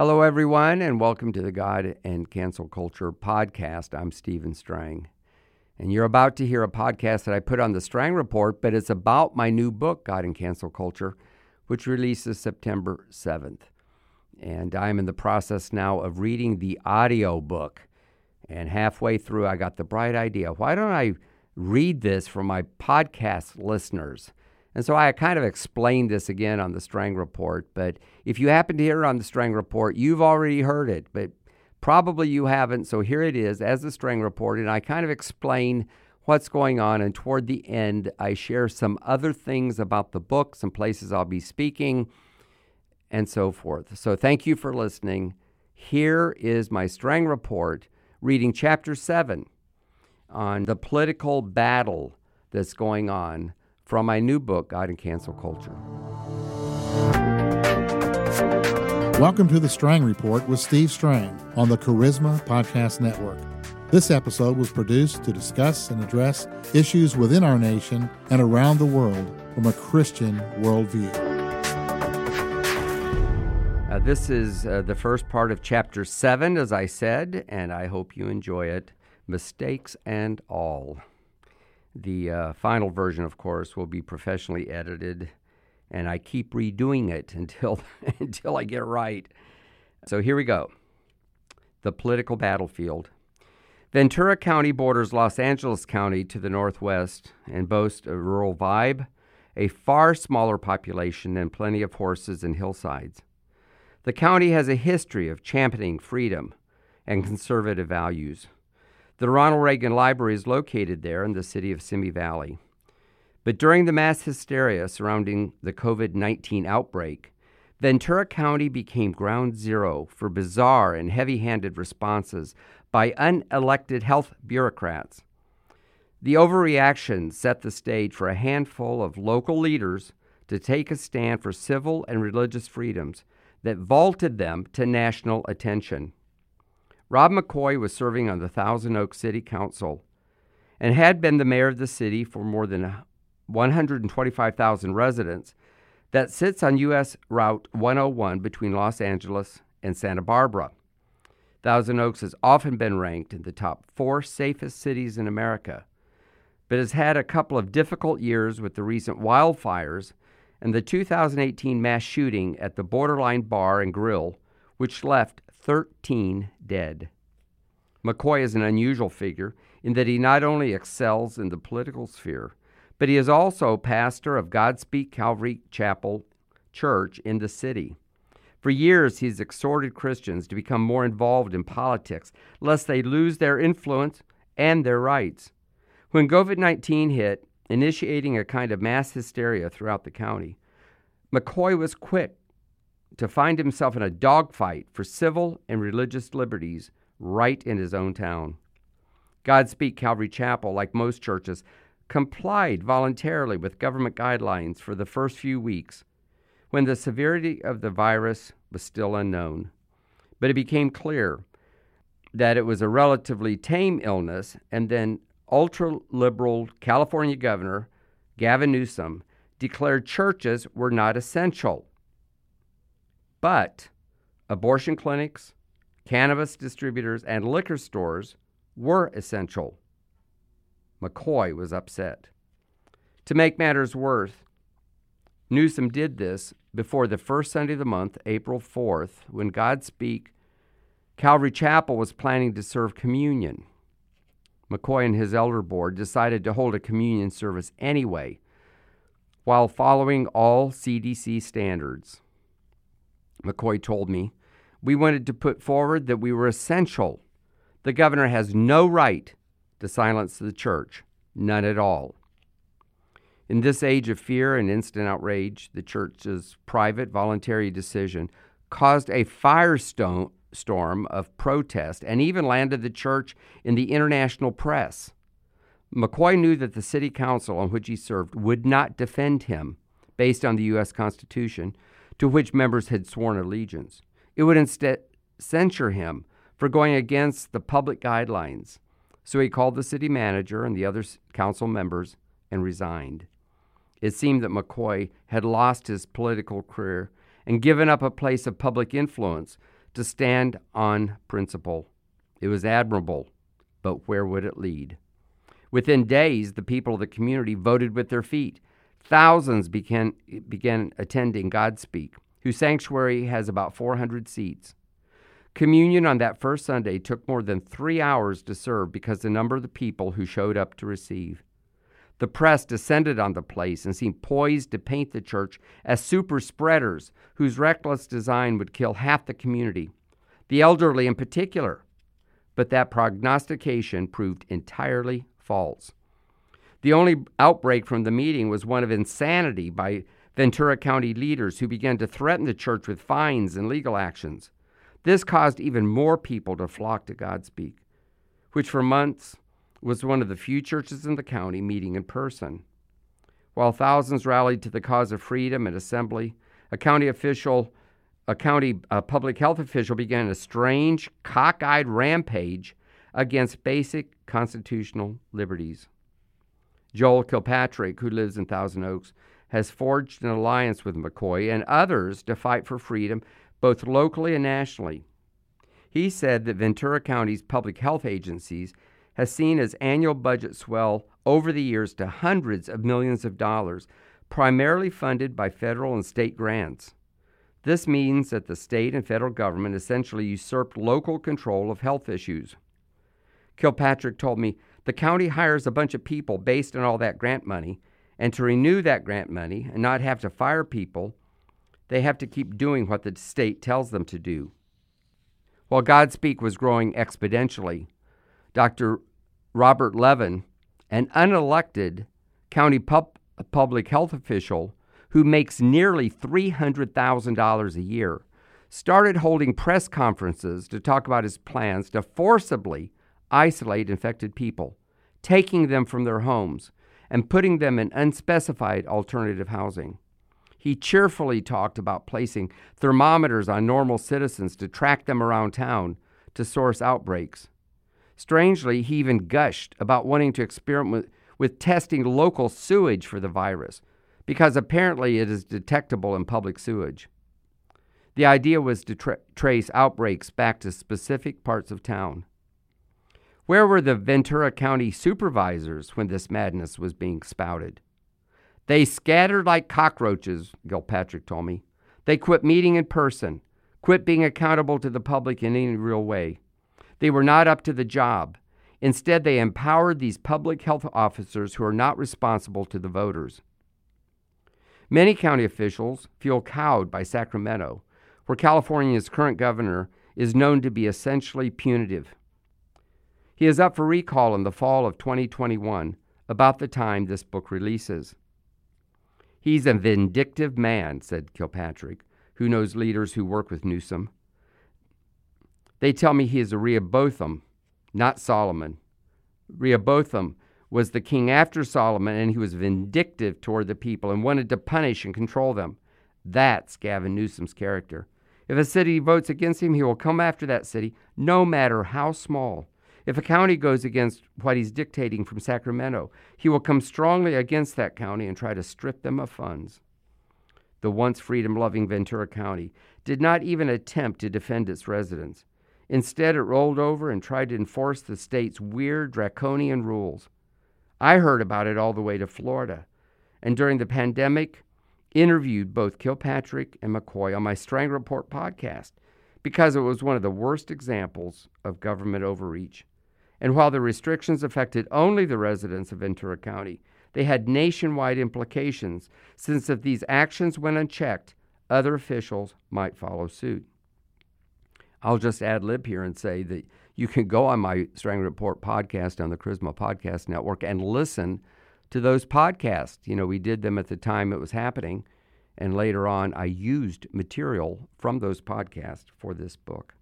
Hello, everyone, and welcome to the God and Cancel Culture podcast. I'm Stephen Strang. And you're about to hear a podcast that I put on the Strang Report, but it's about my new book, God and Cancel Culture, which releases September 7th. And I'm in the process now of reading the audio book. And halfway through, I got the bright idea why don't I read this for my podcast listeners? And so I kind of explained this again on the Strang Report. But if you happen to hear it on the Strang Report, you've already heard it, but probably you haven't. So here it is as the Strang Report. And I kind of explain what's going on. And toward the end, I share some other things about the book, some places I'll be speaking, and so forth. So thank you for listening. Here is my Strang Report reading chapter 7 on the political battle that's going on from my new book, God and Cancel Culture. Welcome to the Strang Report with Steve Strang on the Charisma Podcast Network. This episode was produced to discuss and address issues within our nation and around the world from a Christian worldview. Uh, this is uh, the first part of chapter 7, as I said, and I hope you enjoy it. Mistakes and all. The uh, final version, of course, will be professionally edited, and I keep redoing it until until I get it right. So here we go. The political battlefield. Ventura County borders Los Angeles County to the northwest and boasts a rural vibe, a far smaller population, and plenty of horses and hillsides. The county has a history of championing freedom and conservative values. The Ronald Reagan Library is located there in the city of Simi Valley. But during the mass hysteria surrounding the COVID 19 outbreak, Ventura County became ground zero for bizarre and heavy handed responses by unelected health bureaucrats. The overreaction set the stage for a handful of local leaders to take a stand for civil and religious freedoms that vaulted them to national attention. Rob McCoy was serving on the Thousand Oaks City Council and had been the mayor of the city for more than 125,000 residents that sits on U.S. Route 101 between Los Angeles and Santa Barbara. Thousand Oaks has often been ranked in the top four safest cities in America, but has had a couple of difficult years with the recent wildfires and the 2018 mass shooting at the Borderline Bar and Grill, which left 13 dead. McCoy is an unusual figure in that he not only excels in the political sphere, but he is also pastor of Godspeak Calvary Chapel Church in the city. For years, he's exhorted Christians to become more involved in politics, lest they lose their influence and their rights. When COVID 19 hit, initiating a kind of mass hysteria throughout the county, McCoy was quick to find himself in a dogfight for civil and religious liberties right in his own town. Godspeak Calvary Chapel, like most churches, complied voluntarily with government guidelines for the first few weeks when the severity of the virus was still unknown. But it became clear that it was a relatively tame illness, and then ultra liberal California Governor Gavin Newsom declared churches were not essential. But abortion clinics, cannabis distributors, and liquor stores were essential. McCoy was upset. To make matters worse, Newsom did this before the first Sunday of the month, April 4th, when Godspeak Calvary Chapel was planning to serve communion. McCoy and his elder board decided to hold a communion service anyway, while following all CDC standards. McCoy told me, we wanted to put forward that we were essential. The governor has no right to silence the church, none at all. In this age of fear and instant outrage, the church's private voluntary decision caused a firestorm of protest and even landed the church in the international press. McCoy knew that the city council on which he served would not defend him based on the U.S. Constitution, to which members had sworn allegiance. It would instead censure him for going against the public guidelines. So he called the city manager and the other council members and resigned. It seemed that McCoy had lost his political career and given up a place of public influence to stand on principle. It was admirable, but where would it lead? Within days, the people of the community voted with their feet. Thousands began, began attending Godspeak, whose sanctuary has about 400 seats. Communion on that first Sunday took more than three hours to serve because the number of the people who showed up to receive. The press descended on the place and seemed poised to paint the church as super spreaders whose reckless design would kill half the community, the elderly in particular. But that prognostication proved entirely false. The only outbreak from the meeting was one of insanity by Ventura County leaders who began to threaten the church with fines and legal actions. This caused even more people to flock to Godspeak, which for months was one of the few churches in the county meeting in person. While thousands rallied to the cause of freedom and assembly, a county official, a county a public health official began a strange, cockeyed rampage against basic constitutional liberties. Joel Kilpatrick, who lives in Thousand Oaks, has forged an alliance with McCoy and others to fight for freedom both locally and nationally. He said that Ventura County's public health agencies has seen its annual budget swell over the years to hundreds of millions of dollars, primarily funded by federal and state grants. This means that the state and federal government essentially usurped local control of health issues. Kilpatrick told me the county hires a bunch of people based on all that grant money, and to renew that grant money and not have to fire people, they have to keep doing what the state tells them to do. While Godspeak was growing exponentially, Dr. Robert Levin, an unelected county pub- public health official who makes nearly $300,000 a year, started holding press conferences to talk about his plans to forcibly isolate infected people, taking them from their homes and putting them in unspecified alternative housing. He cheerfully talked about placing thermometers on normal citizens to track them around town to source outbreaks. Strangely, he even gushed about wanting to experiment with, testing local sewage for the virus, because apparently it is detectable in public sewage. The idea was to tra- trace outbreaks back to specific parts of town. Where were the Ventura County supervisors when this madness was being spouted? They scattered like cockroaches, Kilpatrick told me. They quit meeting in person, quit being accountable to the public in any real way. They were not up to the job. Instead, they empowered these public health officers who are not responsible to the voters. Many county officials feel cowed by Sacramento, where California's current governor is known to be essentially punitive. He is up for recall in the fall of 2021, about the time this book releases. He's a vindictive man, said Kilpatrick, who knows leaders who work with Newsom. They tell me he is a Rehoboam, not Solomon. Rehoboam was the king after Solomon, and he was vindictive toward the people and wanted to punish and control them. That's Gavin Newsom's character. If a city votes against him, he will come after that city, no matter how small. If a county goes against what he's dictating from Sacramento, he will come strongly against that county and try to strip them of funds. The once freedom loving Ventura County did not even attempt to defend its residents. Instead, it rolled over and tried to enforce the state's weird draconian rules. I heard about it all the way to Florida, and during the pandemic, interviewed both Kilpatrick and McCoy on my Strang Report podcast because it was one of the worst examples of government overreach. And while the restrictions affected only the residents of Ventura County, they had nationwide implications, since if these actions went unchecked, other officials might follow suit. I'll just ad lib here and say that you can go on my Strang Report podcast on the Charisma Podcast Network and listen to those podcasts. You know, we did them at the time it was happening, and later on, I used material from those podcasts for this book.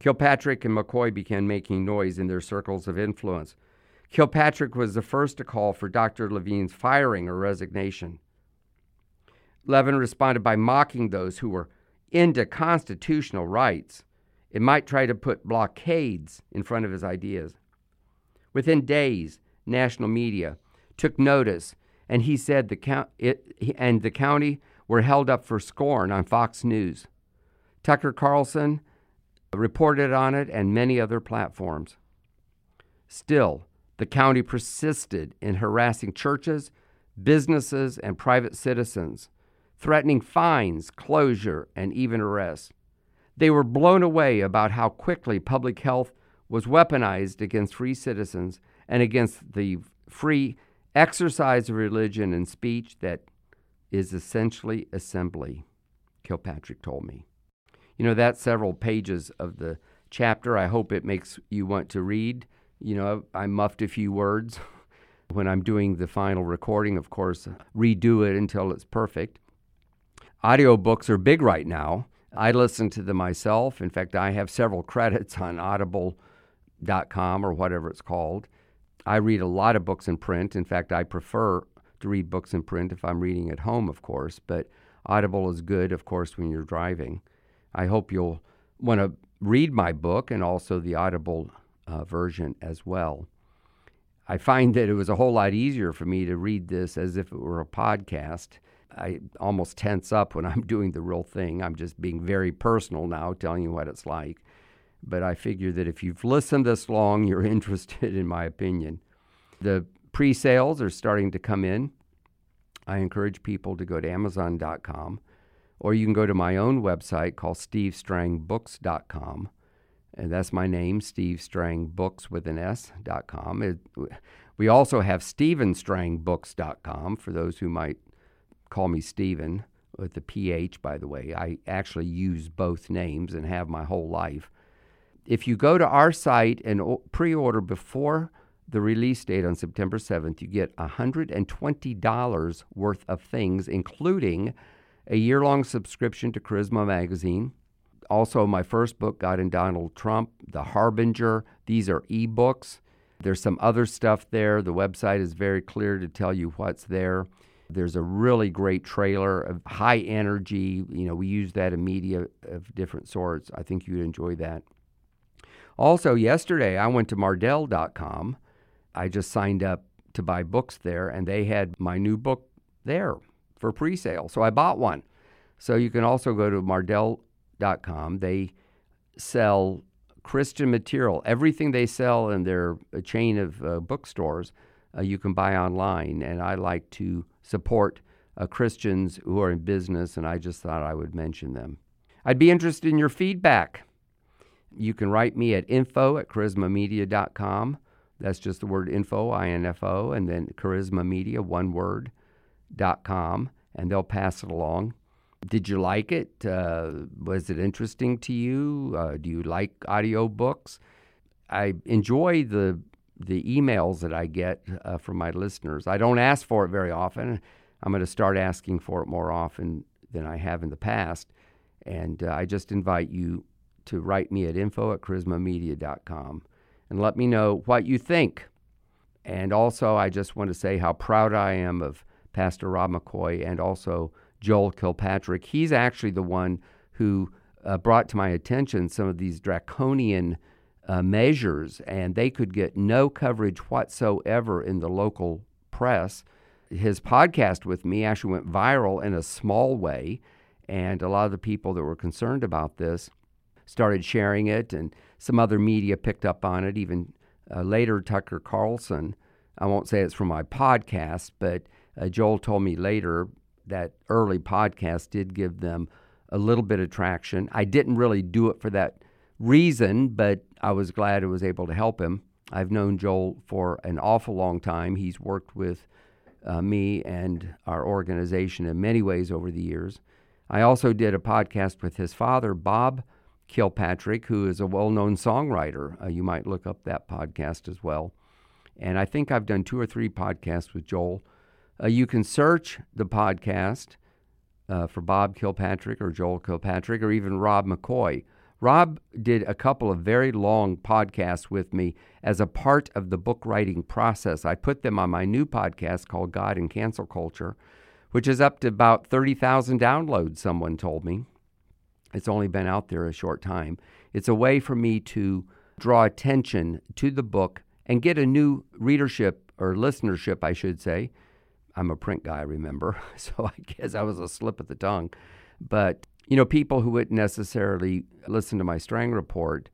Kilpatrick and McCoy began making noise in their circles of influence. Kilpatrick was the first to call for Dr. Levine's firing or resignation. Levin responded by mocking those who were into constitutional rights, it might try to put blockades in front of his ideas. Within days, national media took notice, and he said the count, it, and the county were held up for scorn on Fox News. Tucker Carlson reported on it and many other platforms. Still, the county persisted in harassing churches, businesses, and private citizens, threatening fines, closure, and even arrest. They were blown away about how quickly public health was weaponized against free citizens and against the free exercise of religion and speech that is essentially assembly, Kilpatrick told me. You know, that's several pages of the chapter. I hope it makes you want to read. You know, I muffed a few words when I'm doing the final recording, of course, redo it until it's perfect. Audiobooks are big right now. I listen to them myself. In fact, I have several credits on audible.com or whatever it's called. I read a lot of books in print. In fact, I prefer to read books in print if I'm reading at home, of course, but Audible is good, of course, when you're driving. I hope you'll want to read my book and also the Audible uh, version as well. I find that it was a whole lot easier for me to read this as if it were a podcast. I almost tense up when I'm doing the real thing. I'm just being very personal now, telling you what it's like. But I figure that if you've listened this long, you're interested, in my opinion. The pre sales are starting to come in. I encourage people to go to Amazon.com or you can go to my own website called stevestrangbooks.com. And that's my name, Steve Strang Books with an S.com. It, we also have StephenStrangBooks.com for those who might call me Stephen with the PH, by the way. I actually use both names and have my whole life. If you go to our site and pre order before the release date on September 7th, you get $120 worth of things, including a year long subscription to Charisma Magazine. Also, my first book, God and Donald Trump, The Harbinger. These are ebooks. There's some other stuff there. The website is very clear to tell you what's there. There's a really great trailer of high energy. You know, we use that in media of different sorts. I think you'd enjoy that. Also, yesterday I went to Mardel.com. I just signed up to buy books there, and they had my new book there for pre sale. So I bought one. So you can also go to Mardel.com. They sell Christian material. Everything they sell in their chain of uh, bookstores, uh, you can buy online. And I like to support uh, Christians who are in business, and I just thought I would mention them. I'd be interested in your feedback. You can write me at info at charismamedia.com. That's just the word info, I N F O, and then charisma media, one word, com, and they'll pass it along. Did you like it? Uh, was it interesting to you? Uh, do you like audiobooks? I enjoy the the emails that I get uh, from my listeners. I don't ask for it very often. I'm going to start asking for it more often than I have in the past. And uh, I just invite you to write me at info at charismamedia.com and let me know what you think. And also, I just want to say how proud I am of Pastor Rob McCoy and also Joel Kilpatrick. He's actually the one who uh, brought to my attention some of these draconian uh, measures, and they could get no coverage whatsoever in the local press. His podcast with me actually went viral in a small way, and a lot of the people that were concerned about this started sharing it, and some other media picked up on it. Even uh, later, Tucker Carlson, I won't say it's from my podcast, but uh, Joel told me later that early podcast did give them a little bit of traction. I didn't really do it for that reason, but I was glad I was able to help him. I've known Joel for an awful long time. He's worked with uh, me and our organization in many ways over the years. I also did a podcast with his father, Bob Kilpatrick, who is a well known songwriter. Uh, you might look up that podcast as well. And I think I've done two or three podcasts with Joel. Uh, you can search the podcast uh, for Bob Kilpatrick or Joel Kilpatrick or even Rob McCoy. Rob did a couple of very long podcasts with me as a part of the book writing process. I put them on my new podcast called God and Cancel Culture, which is up to about 30,000 downloads, someone told me. It's only been out there a short time. It's a way for me to draw attention to the book and get a new readership or listenership, I should say, I'm a print guy, remember? So I guess I was a slip of the tongue. But, you know, people who wouldn't necessarily listen to my Strang report,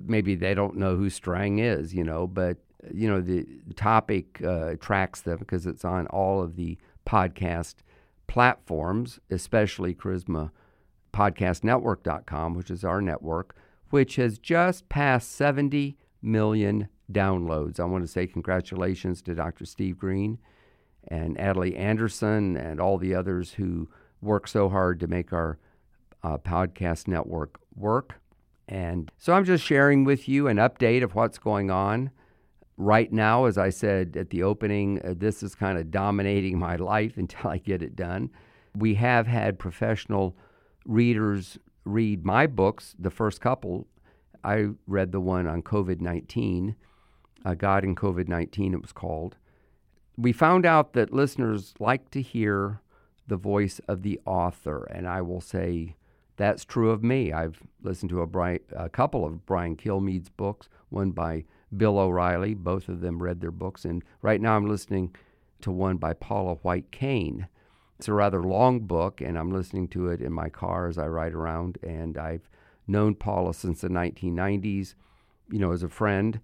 maybe they don't know who Strang is, you know, but, you know, the topic uh, attracts them because it's on all of the podcast platforms, especially Charisma podcastnetwork.com, which is our network, which has just passed 70 million downloads. I want to say congratulations to Dr. Steve Green and Adley Anderson and all the others who work so hard to make our uh, podcast network work. And so I'm just sharing with you an update of what's going on. Right now, as I said at the opening, uh, this is kind of dominating my life until I get it done. We have had professional readers read my books, the first couple. I read the one on COVID 19, uh, God in COVID 19, it was called. We found out that listeners like to hear the voice of the author, and I will say that's true of me. I've listened to a, a couple of Brian Kilmeade's books, one by Bill O'Reilly. Both of them read their books, and right now I'm listening to one by Paula White Cain. It's a rather long book, and I'm listening to it in my car as I ride around. And I've known Paula since the 1990s, you know, as a friend,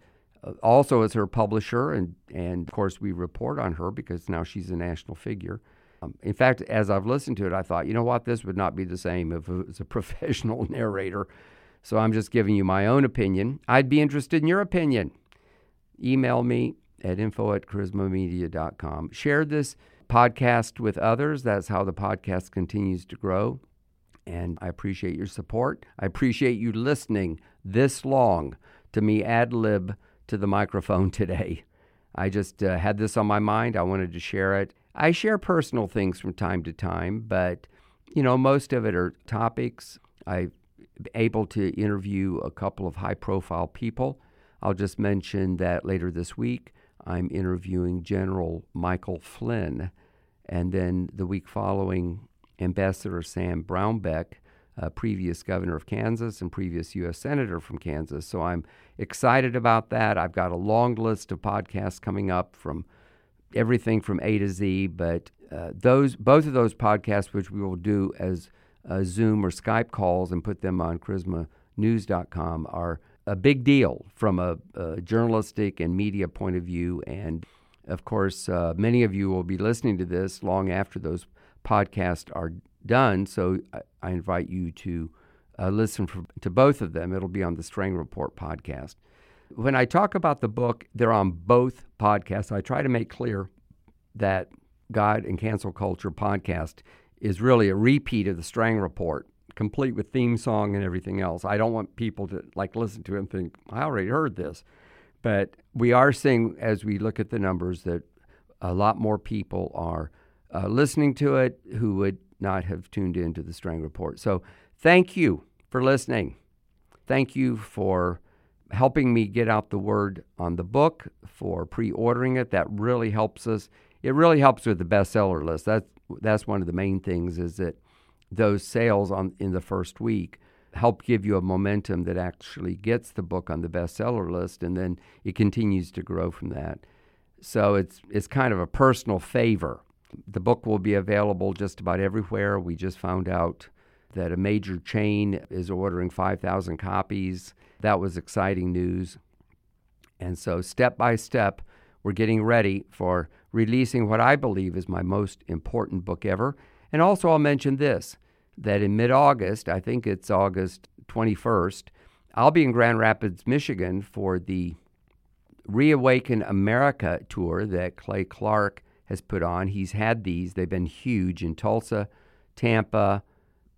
also as her publisher, and and of course we report on her because now she's a national figure. Um, in fact, as I've listened to it, I thought, you know what, this would not be the same if it was a professional narrator. So I'm just giving you my own opinion. I'd be interested in your opinion. Email me at info at charismamedia.com. Share this podcast with others. That's how the podcast continues to grow. And I appreciate your support. I appreciate you listening this long to me ad lib to the microphone today. I just uh, had this on my mind. I wanted to share it. I share personal things from time to time, but you know, most of it are topics. I'm able to interview a couple of high profile people. I'll just mention that later this week, I'm interviewing General Michael Flynn. And then the week following, Ambassador Sam Brownback, a previous governor of Kansas and previous U.S. Senator from Kansas. So I'm excited about that. I've got a long list of podcasts coming up from everything from A to Z, but uh, those both of those podcasts, which we will do as uh, Zoom or Skype calls and put them on charismanews.com, are a big deal from a, a journalistic and media point of view. And of course, uh, many of you will be listening to this long after those podcasts are done. So I, I invite you to uh, listen for, to both of them. It'll be on the Strang Report podcast. When I talk about the book, they're on both podcasts. I try to make clear that God and Cancel Culture podcast is really a repeat of the Strang Report complete with theme song and everything else. I don't want people to like listen to it and think, I already heard this. But we are seeing, as we look at the numbers, that a lot more people are uh, listening to it who would not have tuned in to the Strang Report. So thank you for listening. Thank you for helping me get out the word on the book, for pre ordering it. That really helps us. It really helps with the bestseller list. That's, that's one of the main things is that those sales on in the first week help give you a momentum that actually gets the book on the bestseller list and then it continues to grow from that. So it's it's kind of a personal favor. The book will be available just about everywhere. We just found out that a major chain is ordering 5,000 copies. That was exciting news. And so step by step, we're getting ready for releasing what I believe is my most important book ever. And also I'll mention this that in mid August, I think it's August 21st, I'll be in Grand Rapids, Michigan for the Reawaken America tour that Clay Clark has put on. He's had these, they've been huge in Tulsa, Tampa,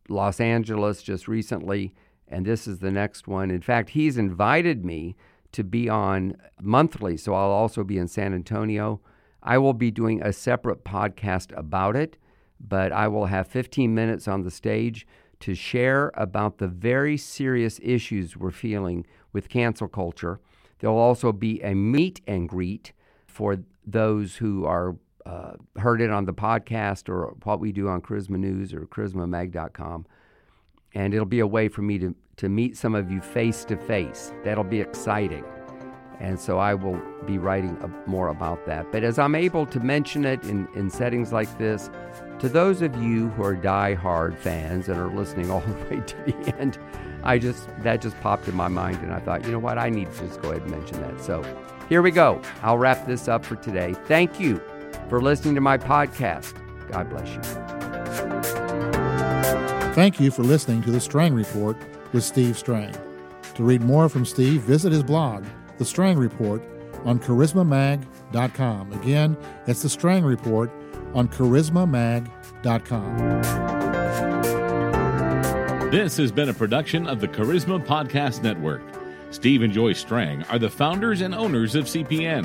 Los Angeles just recently, and this is the next one. In fact, he's invited me to be on monthly, so I'll also be in San Antonio. I will be doing a separate podcast about it but I will have 15 minutes on the stage to share about the very serious issues we're feeling with cancel culture. There'll also be a meet and greet for those who are uh, heard it on the podcast or what we do on Charisma News or charismamag.com. And it'll be a way for me to, to meet some of you face to face. That'll be exciting. And so I will be writing more about that. But as I'm able to mention it in, in settings like this, To those of you who are die-hard fans and are listening all the way to the end, I just that just popped in my mind and I thought, you know what, I need to just go ahead and mention that. So here we go. I'll wrap this up for today. Thank you for listening to my podcast. God bless you. Thank you for listening to the Strang Report with Steve Strang. To read more from Steve, visit his blog, The Strang Report, on charismamag.com. Again, it's The Strang Report on charismamag.com. This has been a production of the Charisma Podcast Network. Steve and Joy Strang are the founders and owners of CPN.